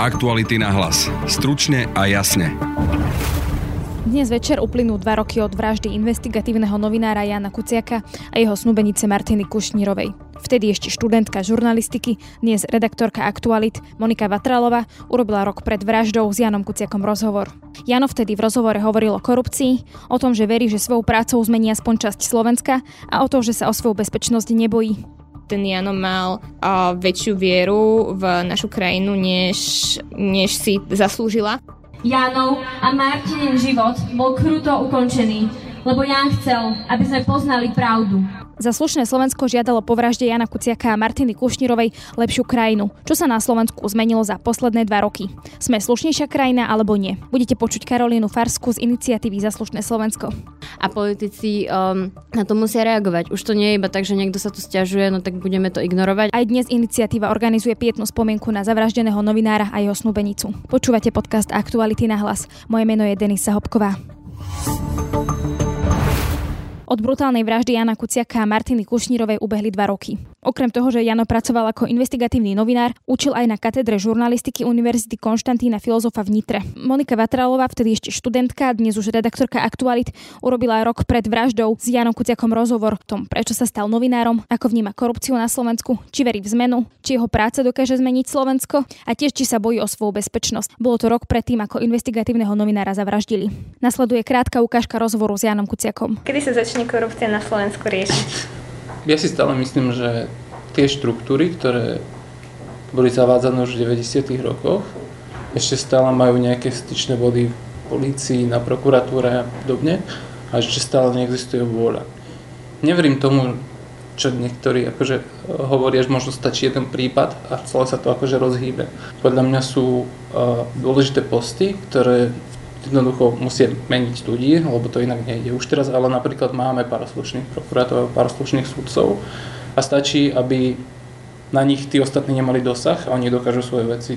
Aktuality na hlas. Stručne a jasne. Dnes večer uplynú dva roky od vraždy investigatívneho novinára Jana Kuciaka a jeho snúbenice Martiny Kušnírovej. Vtedy ešte študentka žurnalistiky, dnes redaktorka Aktualit Monika Vatralova urobila rok pred vraždou s Janom Kuciakom rozhovor. Jano vtedy v rozhovore hovoril o korupcii, o tom, že verí, že svojou prácou zmení aspoň časť Slovenska a o tom, že sa o svoju bezpečnosť nebojí ten Jano mal uh, väčšiu vieru v našu krajinu, než, než si zaslúžila. Janov a Martinin život bol kruto ukončený, lebo Jan chcel, aby sme poznali pravdu. Za slušné Slovensko žiadalo po vražde Jana Kuciaka a Martiny Kušnírovej lepšiu krajinu. Čo sa na Slovensku zmenilo za posledné dva roky? Sme slušnejšia krajina alebo nie? Budete počuť Karolínu Farsku z iniciatívy Za slušné Slovensko. A politici um, na to musia reagovať. Už to nie je iba tak, že niekto sa tu stiažuje, no tak budeme to ignorovať. Aj dnes iniciatíva organizuje pietnú spomienku na zavraždeného novinára a jeho snúbenicu. Počúvate podcast Aktuality na hlas. Moje meno je Denisa Hopková. Od brutálnej vraždy Jana Kuciaka a Martiny Kušnírovej ubehli dva roky. Okrem toho, že Jano pracoval ako investigatívny novinár, učil aj na katedre žurnalistiky Univerzity Konštantína Filozofa v Nitre. Monika Vatralová, vtedy ešte študentka, dnes už redaktorka Aktualit, urobila rok pred vraždou s Janom Kuciakom rozhovor o tom, prečo sa stal novinárom, ako vníma korupciu na Slovensku, či verí v zmenu, či jeho práca dokáže zmeniť Slovensko a tiež či sa bojí o svoju bezpečnosť. Bolo to rok predtým, ako investigatívneho novinára zavraždili. Nasleduje krátka ukážka rozhovoru s Janom Kuciakom. Kedy sa začne korupcia na Slovensku riešiť? ja si stále myslím, že tie štruktúry, ktoré boli zavádzané už v 90. rokoch, ešte stále majú nejaké styčné body v polícii, na prokuratúre a podobne a ešte stále neexistuje vôľa. Neverím tomu, čo niektorí akože hovoria, že možno stačí jeden prípad a celé sa to akože rozhýbe. Podľa mňa sú uh, dôležité posty, ktoré jednoducho musia meniť ľudí, lebo to inak nejde. Už teraz ale napríklad máme pár slušných prokurátorov, pár slušných sudcov a stačí, aby na nich tí ostatní nemali dosah a oni dokážu svoje veci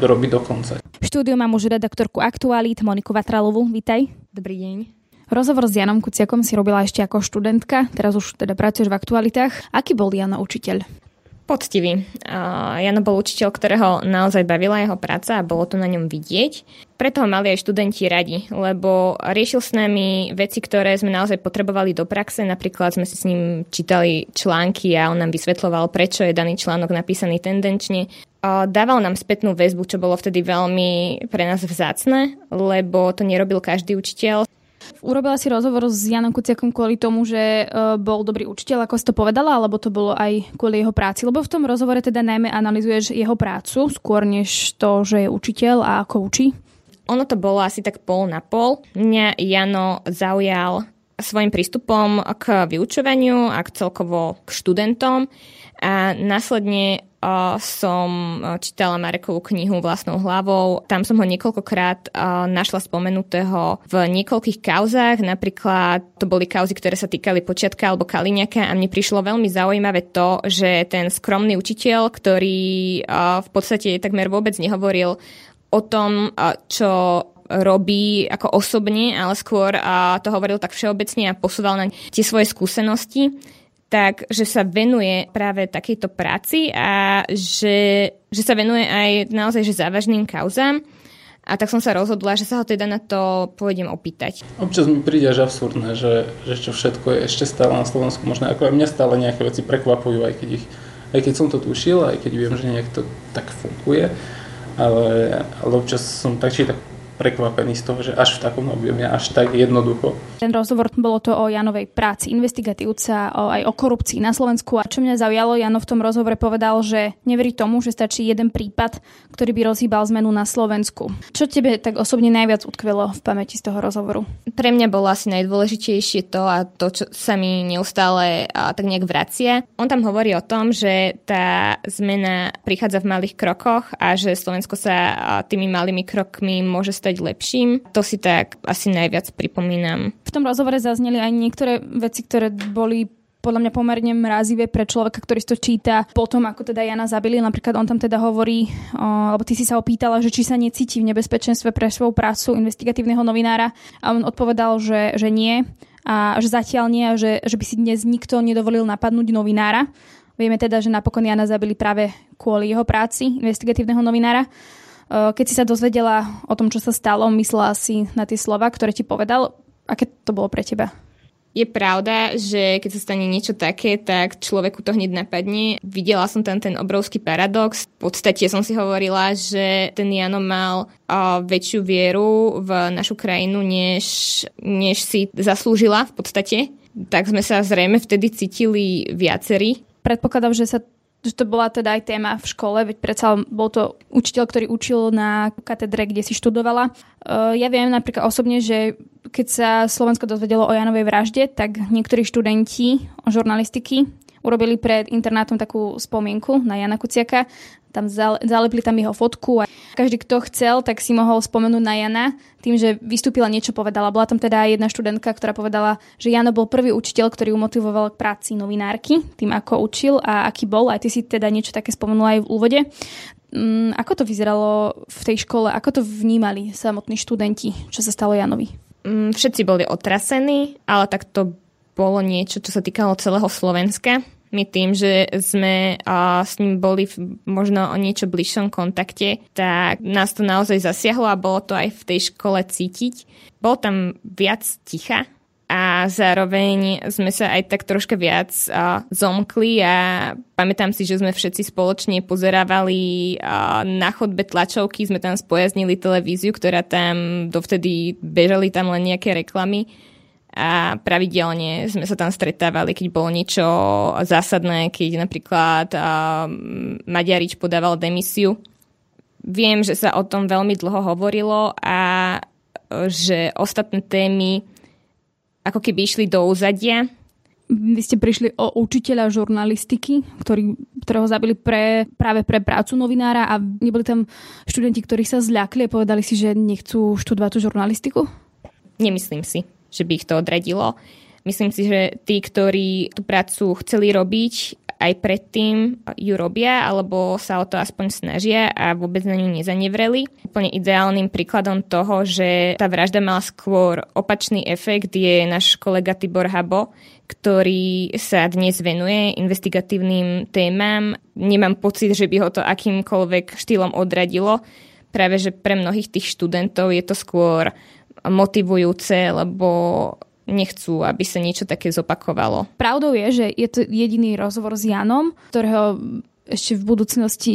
robiť do konca. V štúdiu mám už redaktorku Aktualít Moniku Vatralovú. Vítaj. Dobrý deň. Rozhovor s Janom Kuciakom si robila ešte ako študentka, teraz už teda pracuješ v aktualitách. Aký bol Jano učiteľ? Poctivý. Jano bol učiteľ, ktorého naozaj bavila jeho práca a bolo to na ňom vidieť. Preto ho mali aj študenti radi, lebo riešil s nami veci, ktoré sme naozaj potrebovali do praxe. Napríklad sme si s ním čítali články a on nám vysvetloval, prečo je daný článok napísaný tendenčne. Dával nám spätnú väzbu, čo bolo vtedy veľmi pre nás vzácne, lebo to nerobil každý učiteľ. Urobila si rozhovor s Janom Kuciakom kvôli tomu, že uh, bol dobrý učiteľ, ako si to povedala, alebo to bolo aj kvôli jeho práci? Lebo v tom rozhovore teda najmä analizuješ jeho prácu, skôr než to, že je učiteľ a ako učí. Ono to bolo asi tak pol na pol. Mňa Jano zaujal svojim prístupom k vyučovaniu a k celkovo k študentom a následne som čítala Marekovú knihu vlastnou hlavou. Tam som ho niekoľkokrát našla spomenutého v niekoľkých kauzách. Napríklad to boli kauzy, ktoré sa týkali Počiatka alebo Kaliňaka a mne prišlo veľmi zaujímavé to, že ten skromný učiteľ, ktorý v podstate takmer vôbec nehovoril o tom, čo robí ako osobne, ale skôr to hovoril tak všeobecne a posúval na tie svoje skúsenosti tak že sa venuje práve takejto práci a že, že sa venuje aj naozaj že závažným kauzám. A tak som sa rozhodla, že sa ho teda na to pôjdem opýtať. Občas mi príde až absurdné, že, že čo všetko je ešte stále na Slovensku možné. Ako aj mňa stále nejaké veci prekvapujú, aj keď, ich, aj keď som to tušil, aj keď viem, že nejak to tak funguje. Ale, ale občas som tak či tak prekvapený z toho, že až v takom objeme, až tak jednoducho. Ten rozhovor bolo to o Janovej práci investigatívca, o, aj o korupcii na Slovensku. A čo mňa zaujalo, Jano v tom rozhovore povedal, že neverí tomu, že stačí jeden prípad, ktorý by rozhýbal zmenu na Slovensku. Čo tebe tak osobne najviac utkvelo v pamäti z toho rozhovoru? Pre mňa bolo asi najdôležitejšie to a to, čo sa mi neustále a, tak nejak vracia. On tam hovorí o tom, že tá zmena prichádza v malých krokoch a že Slovensko sa a, tými malými krokmi môže stať lepším. To si tak asi najviac pripomínam. V tom rozhovore zazneli aj niektoré veci, ktoré boli podľa mňa pomerne mrazivé pre človeka, ktorý to číta potom, ako teda Jana zabili. Napríklad on tam teda hovorí, o, alebo ty si sa opýtala, že či sa necíti v nebezpečenstve pre svoju prácu investigatívneho novinára a on odpovedal, že, že nie a že zatiaľ nie a že, že by si dnes nikto nedovolil napadnúť novinára. Vieme teda, že napokon Jana zabili práve kvôli jeho práci investigatívneho novinára. Keď si sa dozvedela o tom, čo sa stalo, myslela si na tie slova, ktoré ti povedal. Aké to bolo pre teba? Je pravda, že keď sa stane niečo také, tak človeku to hneď napadne. Videla som tam ten obrovský paradox. V podstate som si hovorila, že ten Jano mal uh, väčšiu vieru v našu krajinu, než, než si zaslúžila v podstate. Tak sme sa zrejme vtedy cítili viacerí. Predpokladám, že sa to bola teda aj téma v škole, veď predsa bol to učiteľ, ktorý učil na katedre, kde si študovala. Uh, ja viem napríklad osobne, že keď sa Slovensko dozvedelo o Janovej vražde, tak niektorí študenti žurnalistiky urobili pred internátom takú spomienku na Jana Kuciaka. Tam zalepli tam jeho fotku a každý, kto chcel, tak si mohol spomenúť na Jana tým, že vystúpila niečo povedala. Bola tam teda jedna študentka, ktorá povedala, že Jano bol prvý učiteľ, ktorý ju k práci novinárky, tým ako učil a aký bol. Aj ty si teda niečo také spomenula aj v úvode. Mm, ako to vyzeralo v tej škole? Ako to vnímali samotní študenti, čo sa stalo Janovi? Mm, všetci boli otrasení, ale tak to bolo niečo, čo sa týkalo celého Slovenska. My tým, že sme a, s ním boli v, možno o niečo bližšom kontakte, tak nás to naozaj zasiahlo a bolo to aj v tej škole cítiť. Bolo tam viac ticha, a zároveň sme sa aj tak troška viac uh, zomkli a pamätám si, že sme všetci spoločne pozerávali uh, na chodbe tlačovky, sme tam spojaznili televíziu, ktorá tam dovtedy bežali tam len nejaké reklamy a pravidelne sme sa tam stretávali, keď bolo niečo zásadné, keď napríklad Maďarič podával demisiu. Viem, že sa o tom veľmi dlho hovorilo a že ostatné témy ako keby išli do úzadia. Vy ste prišli o učiteľa žurnalistiky, ktorý, ktorého zabili pre, práve pre prácu novinára a neboli tam študenti, ktorí sa zľakli a povedali si, že nechcú študovať tú žurnalistiku? Nemyslím si, že by ich to odradilo. Myslím si, že tí, ktorí tú prácu chceli robiť, aj predtým ju robia, alebo sa o to aspoň snažia a vôbec na ňu nezanevreli. Úplne ideálnym príkladom toho, že tá vražda mala skôr opačný efekt, je náš kolega Tibor Habo, ktorý sa dnes venuje investigatívnym témam. Nemám pocit, že by ho to akýmkoľvek štýlom odradilo. Práve, že pre mnohých tých študentov je to skôr motivujúce, lebo nechcú, aby sa niečo také zopakovalo. Pravdou je, že je to jediný rozhovor s Janom, ktorého ešte v budúcnosti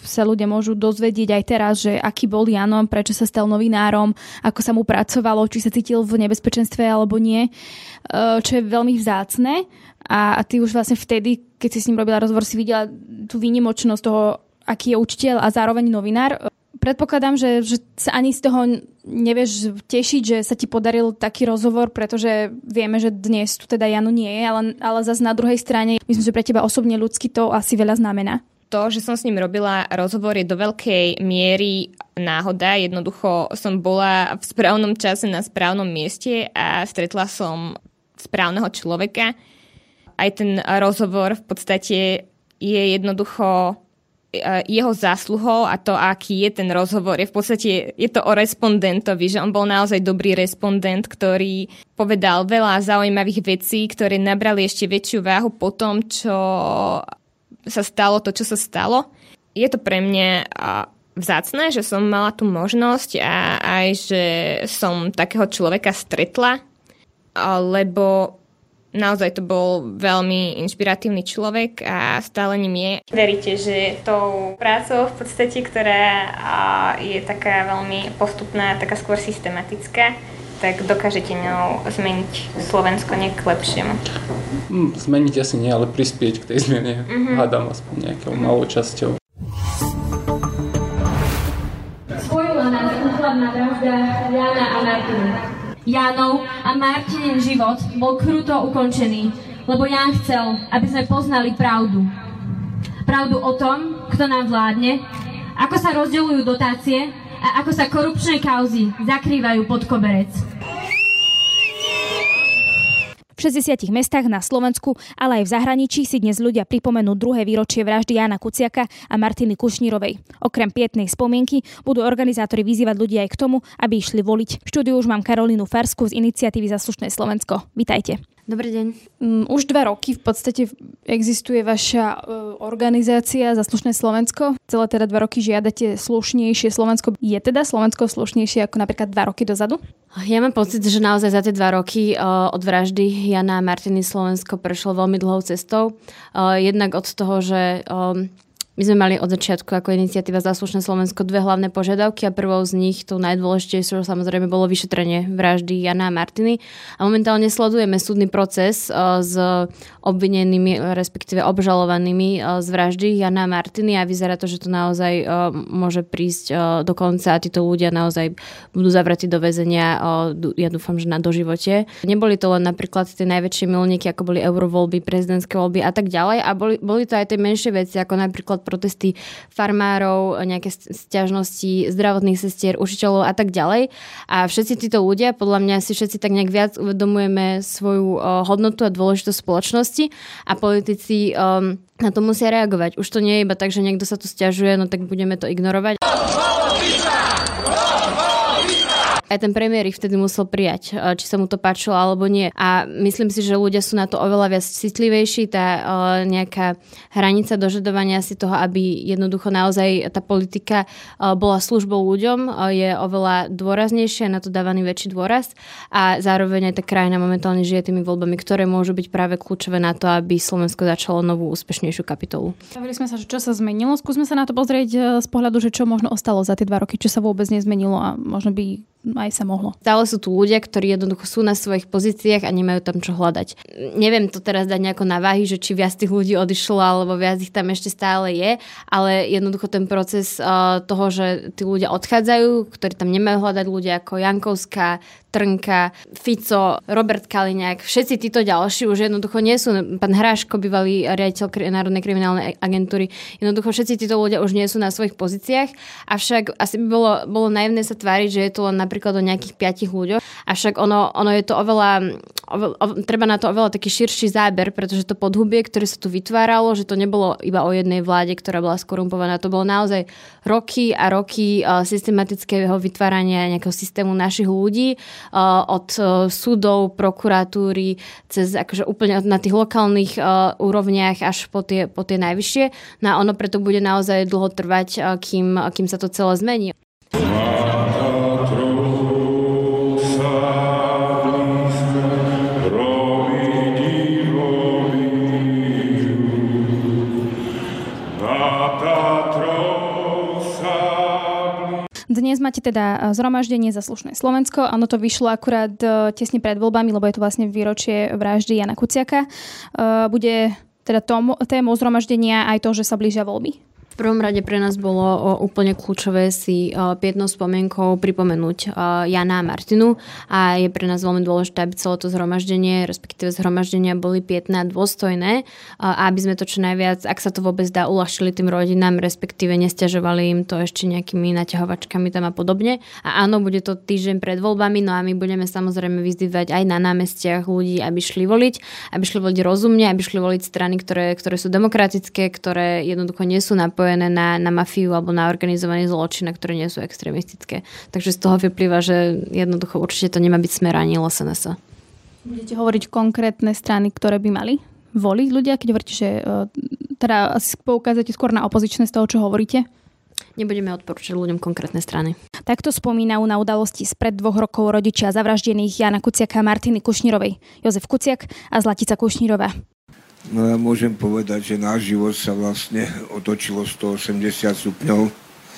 sa ľudia môžu dozvedieť aj teraz, že aký bol Janom, prečo sa stal novinárom, ako sa mu pracovalo, či sa cítil v nebezpečenstve alebo nie, e, čo je veľmi vzácne. A, a ty už vlastne vtedy, keď si s ním robila rozhovor, si videla tú výnimočnosť toho, aký je učiteľ a zároveň novinár predpokladám, že, že sa ani z toho nevieš tešiť, že sa ti podaril taký rozhovor, pretože vieme, že dnes tu teda Janu nie je, ale, ale zase na druhej strane, myslím, že pre teba osobne ľudsky to asi veľa znamená. To, že som s ním robila rozhovor je do veľkej miery náhoda. Jednoducho som bola v správnom čase na správnom mieste a stretla som správneho človeka. Aj ten rozhovor v podstate je jednoducho jeho zásluhou a to, aký je ten rozhovor, je v podstate, je to o respondentovi, že on bol naozaj dobrý respondent, ktorý povedal veľa zaujímavých vecí, ktoré nabrali ešte väčšiu váhu po tom, čo sa stalo to, čo sa stalo. Je to pre mňa vzácne, že som mala tú možnosť a aj, že som takého človeka stretla, lebo Naozaj to bol veľmi inšpiratívny človek a stále ním je. Veríte, že tou prácou v podstate, ktorá je taká veľmi postupná, taká skôr systematická, tak dokážete ňou zmeniť Slovensko nejak k lepšiemu? Mm, zmeniť asi nie, ale prispieť k tej zmene. Mm-hmm. Hádam aspoň nejakou mm-hmm. malou časťou. Spojila nás úhlavná vražda Jana a Martina. Jánov a Martinin život bol kruto ukončený, lebo Ján chcel, aby sme poznali pravdu. Pravdu o tom, kto nám vládne, ako sa rozdeľujú dotácie a ako sa korupčné kauzy zakrývajú pod koberec. V 60 mestách na Slovensku, ale aj v zahraničí si dnes ľudia pripomenú druhé výročie vraždy Jana Kuciaka a Martiny Kušnírovej. Okrem pietnej spomienky budú organizátori vyzývať ľudí aj k tomu, aby išli voliť. V štúdiu už mám Karolínu Farsku z iniciatívy za slušné Slovensko. Vítajte. Dobrý deň. Mm, už dva roky v podstate existuje vaša e, organizácia Zaslušné Slovensko. Celé teda dva roky žiadate slušnejšie Slovensko. Je teda Slovensko slušnejšie ako napríklad dva roky dozadu? Ja mám pocit, že naozaj za tie dva roky uh, od vraždy Jana a Martiny Slovensko prešlo veľmi dlhou cestou. Uh, jednak od toho, že my sme mali od začiatku ako iniciatíva Zaslušné Slovensko dve hlavné požiadavky a prvou z nich, tou najdôležitejšou samozrejme bolo vyšetrenie vraždy Jana a Martiny. A momentálne sledujeme súdny proces uh, s obvinenými, respektíve obžalovanými uh, z vraždy Jana a Martiny a vyzerá to, že to naozaj uh, môže prísť do konca a títo ľudia naozaj budú zavretí do väzenia, ja dúfam, že na doživote. Neboli to len napríklad tie najväčšie milníky, ako boli eurovoľby, prezidentské voľby a tak ďalej a boli, boli to aj tie menšie veci, ako napríklad protesty farmárov, nejaké stiažnosti zdravotných sestier, učiteľov a tak ďalej. A všetci títo ľudia, podľa mňa si všetci tak nejak viac uvedomujeme svoju hodnotu a dôležitosť spoločnosti a politici um, na to musia reagovať. Už to nie je iba tak, že niekto sa tu stiažuje, no tak budeme to ignorovať. Aj ten premiér ich vtedy musel prijať, e, či sa mu to páčilo alebo nie. A myslím si, že ľudia sú na to oveľa viac citlivejší. Tá e, nejaká hranica dožadovania si toho, aby jednoducho naozaj tá politika e, bola službou ľuďom, je oveľa dôraznejšia, na to dávaný väčší dôraz. A zároveň aj tá krajina momentálne žije tými voľbami, ktoré môžu byť práve kľúčové na to, aby Slovensko začalo novú úspešnejšiu kapitolu. Bavili sme sa, že čo sa zmenilo. Skúsme sa na to pozrieť z pohľadu, že čo možno ostalo za tie dva roky, čo sa vôbec nezmenilo a možno by aj sa mohlo. Stále sú tu ľudia, ktorí jednoducho sú na svojich pozíciách a nemajú tam čo hľadať. Neviem to teraz dať nejako na váhy, že či viac tých ľudí odišlo alebo viac ich tam ešte stále je, ale jednoducho ten proces uh, toho, že tí ľudia odchádzajú, ktorí tam nemajú hľadať ľudia ako Jankovská, Trnka, Fico, Robert Kaliňák, všetci títo ďalší už jednoducho nie sú, pán Hráško, bývalý riaditeľ Národnej kriminálnej agentúry, jednoducho všetci títo ľudia už nie sú na svojich pozíciách, avšak asi by bolo, bolo naivné sa tváriť, že je to len napríklad o nejakých piatich ľuďoch, avšak ono, ono je to oveľa, oveľa, treba na to oveľa taký širší záber, pretože to podhubie, ktoré sa tu vytváralo, že to nebolo iba o jednej vláde, ktorá bola skorumpovaná, to bolo naozaj roky a roky systematického vytvárania nejakého systému našich ľudí, Eh, od eh, súdov, prokuratúry, cez akože úplne na tých lokálnych eh, úrovniach až po tie, po tie najvyššie. No a ono preto bude naozaj dlho trvať, kým, kým sa to celé zmení. Dnes máte teda e, zhromaždenie za slušné Slovensko. Ono to vyšlo akurát e, tesne pred voľbami, lebo je to vlastne výročie vraždy Jana Kuciaka. E, bude teda témou zhromaždenia aj to, že sa blížia voľby? Prvom rade pre nás bolo úplne kľúčové si pietnou spomienkou pripomenúť Jana a Martinu a je pre nás veľmi dôležité, aby celé to zhromaždenie, respektíve zhromaždenia boli pietné a dôstojné a aby sme to čo najviac, ak sa to vôbec dá, uľahčili tým rodinám, respektíve nestiažovali im to ešte nejakými naťahovačkami tam a podobne. A áno, bude to týždeň pred voľbami, no a my budeme samozrejme vyzdívať aj na námestiach ľudí, aby šli voliť, aby šli voliť rozumne, aby šli voliť strany, ktoré, ktoré sú demokratické, ktoré jednoducho nie sú napojené napojené na, na mafiu alebo na organizovaný zločin, ktoré nie sú extrémistické. Takže z toho vyplýva, že jednoducho určite to nemá byť smer ani LSNS. Budete hovoriť konkrétne strany, ktoré by mali voliť ľudia, keď hovoríte, že e, teda asi poukázate skôr na opozičné z toho, čo hovoríte? Nebudeme odporúčať ľuďom konkrétne strany. Takto spomínajú na udalosti spred dvoch rokov rodičia zavraždených Jana Kuciaka a Martiny Kušnírovej. Jozef Kuciak a Zlatica Kušnírová. No ja môžem povedať, že náš život sa vlastne otočilo 180 stupňov.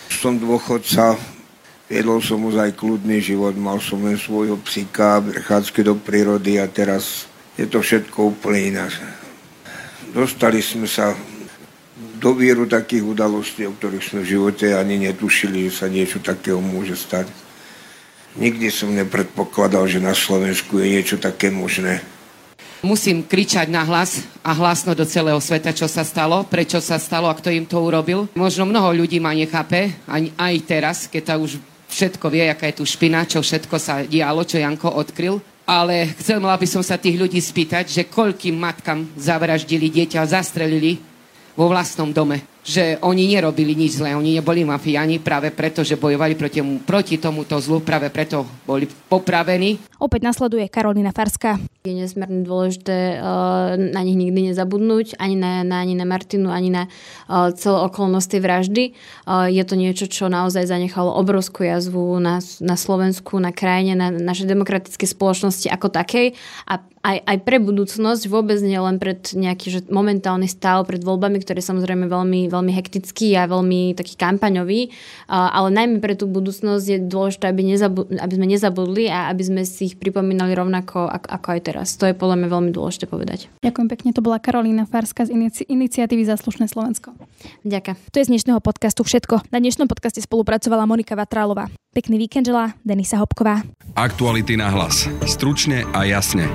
Som dôchodca, viedol som aj kľudný život, mal som len svojho psíka, prechádzky do prírody a teraz je to všetko úplne iné. Dostali sme sa do víru takých udalostí, o ktorých sme v živote ani netušili, že sa niečo takého môže stať. Nikdy som nepredpokladal, že na Slovensku je niečo také možné. Musím kričať na hlas a hlasno do celého sveta, čo sa stalo, prečo sa stalo a kto im to urobil. Možno mnoho ľudí ma nechápe, aj, aj teraz, keď ta už všetko vie, aká je tu špina, čo všetko sa dialo, čo Janko odkryl. Ale chcel by som sa tých ľudí spýtať, že koľkým matkám zavraždili dieťa a zastrelili vo vlastnom dome. Že oni nerobili nič zlé, oni neboli mafiáni práve preto, že bojovali proti, proti tomuto zlu, práve preto boli popravení. Opäť nasleduje Karolina Farská. Je nesmierne dôležité uh, na nich nikdy nezabudnúť, ani na, na, ani na Martinu, ani na uh, celé okolnosť tej vraždy. Uh, je to niečo, čo naozaj zanechalo obrovskú jazvu na, na Slovensku, na krajine, na našej demokratickej spoločnosti ako takej a aj, aj pre budúcnosť, vôbec nie len pred nejaký že momentálny stav, pred voľbami, ktoré samozrejme veľmi, veľmi hektický a veľmi taký kampaňový, ale najmä pre tú budúcnosť je dôležité, aby, nezabu- aby sme nezabudli a aby sme si ich pripomínali rovnako ako, ako aj teraz. To je podľa mňa veľmi dôležité povedať. Ďakujem pekne, to bola Karolína Farska z inici- iniciatívy Zaslušné Slovensko. Ďakujem. To je z dnešného podcastu všetko. Na dnešnom podcaste spolupracovala Monika Vatrálová. Pekný víkend želá Denisa Hopková. Aktuality na hlas. Stručne a jasne.